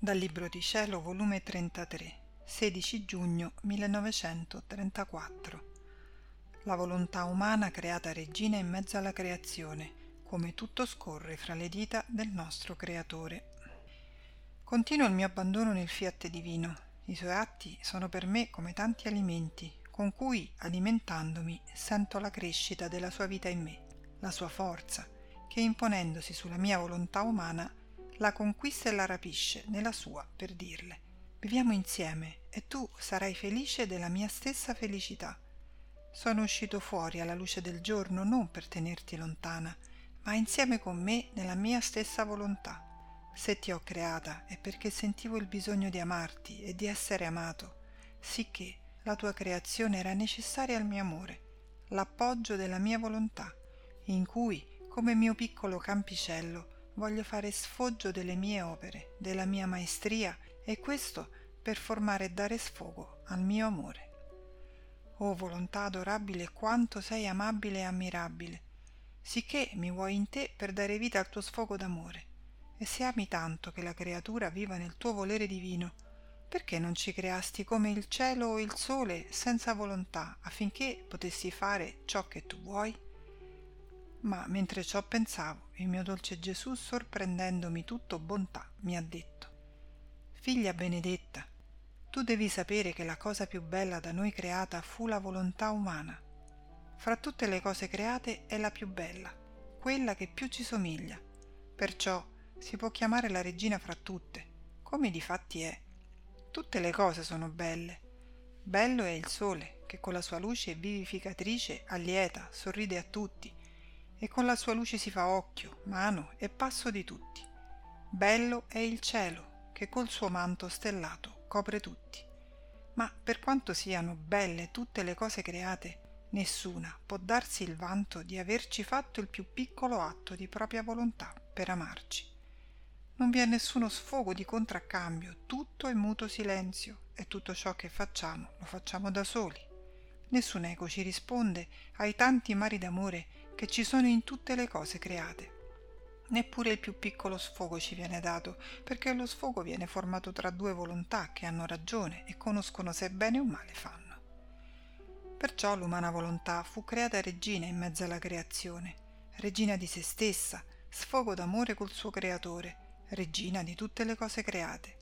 Dal Libro di Cielo, volume 33, 16 giugno 1934. La volontà umana creata regina in mezzo alla creazione, come tutto scorre fra le dita del nostro Creatore. Continuo il mio abbandono nel fiat divino. I suoi atti sono per me come tanti alimenti, con cui, alimentandomi, sento la crescita della sua vita in me, la sua forza, che imponendosi sulla mia volontà umana la conquista e la rapisce nella sua per dirle viviamo insieme e tu sarai felice della mia stessa felicità. Sono uscito fuori alla luce del giorno non per tenerti lontana, ma insieme con me nella mia stessa volontà. Se ti ho creata è perché sentivo il bisogno di amarti e di essere amato, sicché la tua creazione era necessaria al mio amore, l'appoggio della mia volontà, in cui, come mio piccolo campicello, voglio fare sfoggio delle mie opere, della mia maestria e questo per formare e dare sfogo al mio amore. O volontà adorabile, quanto sei amabile e ammirabile, sicché mi vuoi in te per dare vita al tuo sfogo d'amore. E se ami tanto che la creatura viva nel tuo volere divino, perché non ci creasti come il cielo o il sole senza volontà affinché potessi fare ciò che tu vuoi? Ma mentre ciò pensavo, il mio dolce Gesù, sorprendendomi tutto bontà, mi ha detto Figlia benedetta, tu devi sapere che la cosa più bella da noi creata fu la volontà umana. Fra tutte le cose create è la più bella, quella che più ci somiglia. Perciò si può chiamare la regina fra tutte, come di fatti è. Tutte le cose sono belle. Bello è il sole, che con la sua luce vivificatrice allieta, sorride a tutti, e con la sua luce si fa occhio, mano e passo di tutti. Bello è il cielo, che col suo manto stellato copre tutti. Ma per quanto siano belle tutte le cose create, nessuna può darsi il vanto di averci fatto il più piccolo atto di propria volontà per amarci. Non vi è nessuno sfogo di contraccambio, tutto è muto silenzio e tutto ciò che facciamo lo facciamo da soli. Nessun eco ci risponde ai tanti mari d'amore che ci sono in tutte le cose create. Neppure il più piccolo sfogo ci viene dato, perché lo sfogo viene formato tra due volontà che hanno ragione e conoscono se bene o male fanno. Perciò l'umana volontà fu creata regina in mezzo alla creazione, regina di se stessa, sfogo d'amore col suo creatore, regina di tutte le cose create.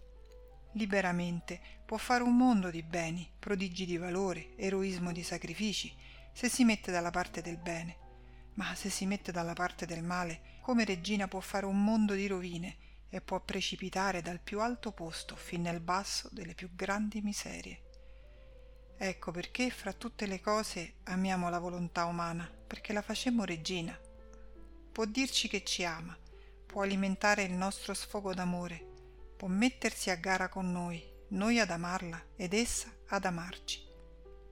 Liberamente può fare un mondo di beni, prodigi di valore, eroismo di sacrifici, se si mette dalla parte del bene ma se si mette dalla parte del male, come regina può fare un mondo di rovine e può precipitare dal più alto posto fin nel basso delle più grandi miserie. Ecco perché fra tutte le cose amiamo la volontà umana, perché la facemmo regina. Può dirci che ci ama, può alimentare il nostro sfogo d'amore, può mettersi a gara con noi, noi ad amarla ed essa ad amarci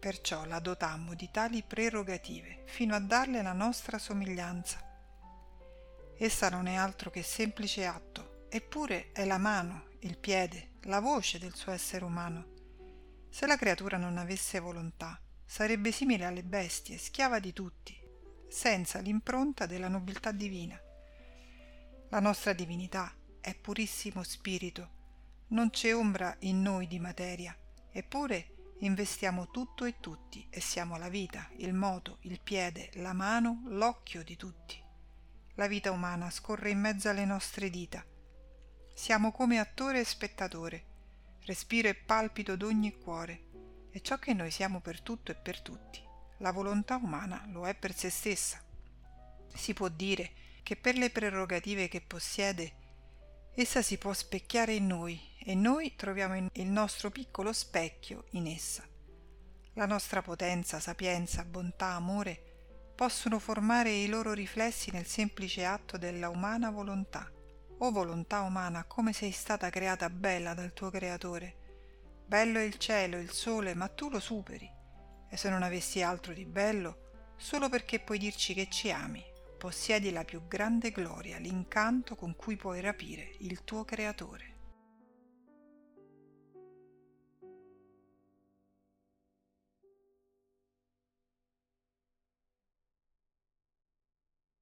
perciò la dotammo di tali prerogative fino a darle la nostra somiglianza. Essa non è altro che semplice atto, eppure è la mano, il piede, la voce del suo essere umano. Se la creatura non avesse volontà, sarebbe simile alle bestie, schiava di tutti, senza l'impronta della nobiltà divina. La nostra divinità è purissimo spirito, non c'è ombra in noi di materia, eppure investiamo tutto e tutti e siamo la vita, il moto, il piede, la mano, l'occhio di tutti. La vita umana scorre in mezzo alle nostre dita. Siamo come attore e spettatore, respiro e palpito d'ogni cuore, e ciò che noi siamo per tutto e per tutti. La volontà umana lo è per se stessa. Si può dire che per le prerogative che possiede Essa si può specchiare in noi e noi troviamo il nostro piccolo specchio in essa. La nostra potenza, sapienza, bontà, amore possono formare i loro riflessi nel semplice atto della umana volontà. O volontà umana, come sei stata creata bella dal tuo creatore. Bello è il cielo, il sole, ma tu lo superi. E se non avessi altro di bello, solo perché puoi dirci che ci ami, possiedi la più grande gloria, l'incanto con cui puoi rapire il tuo creatore.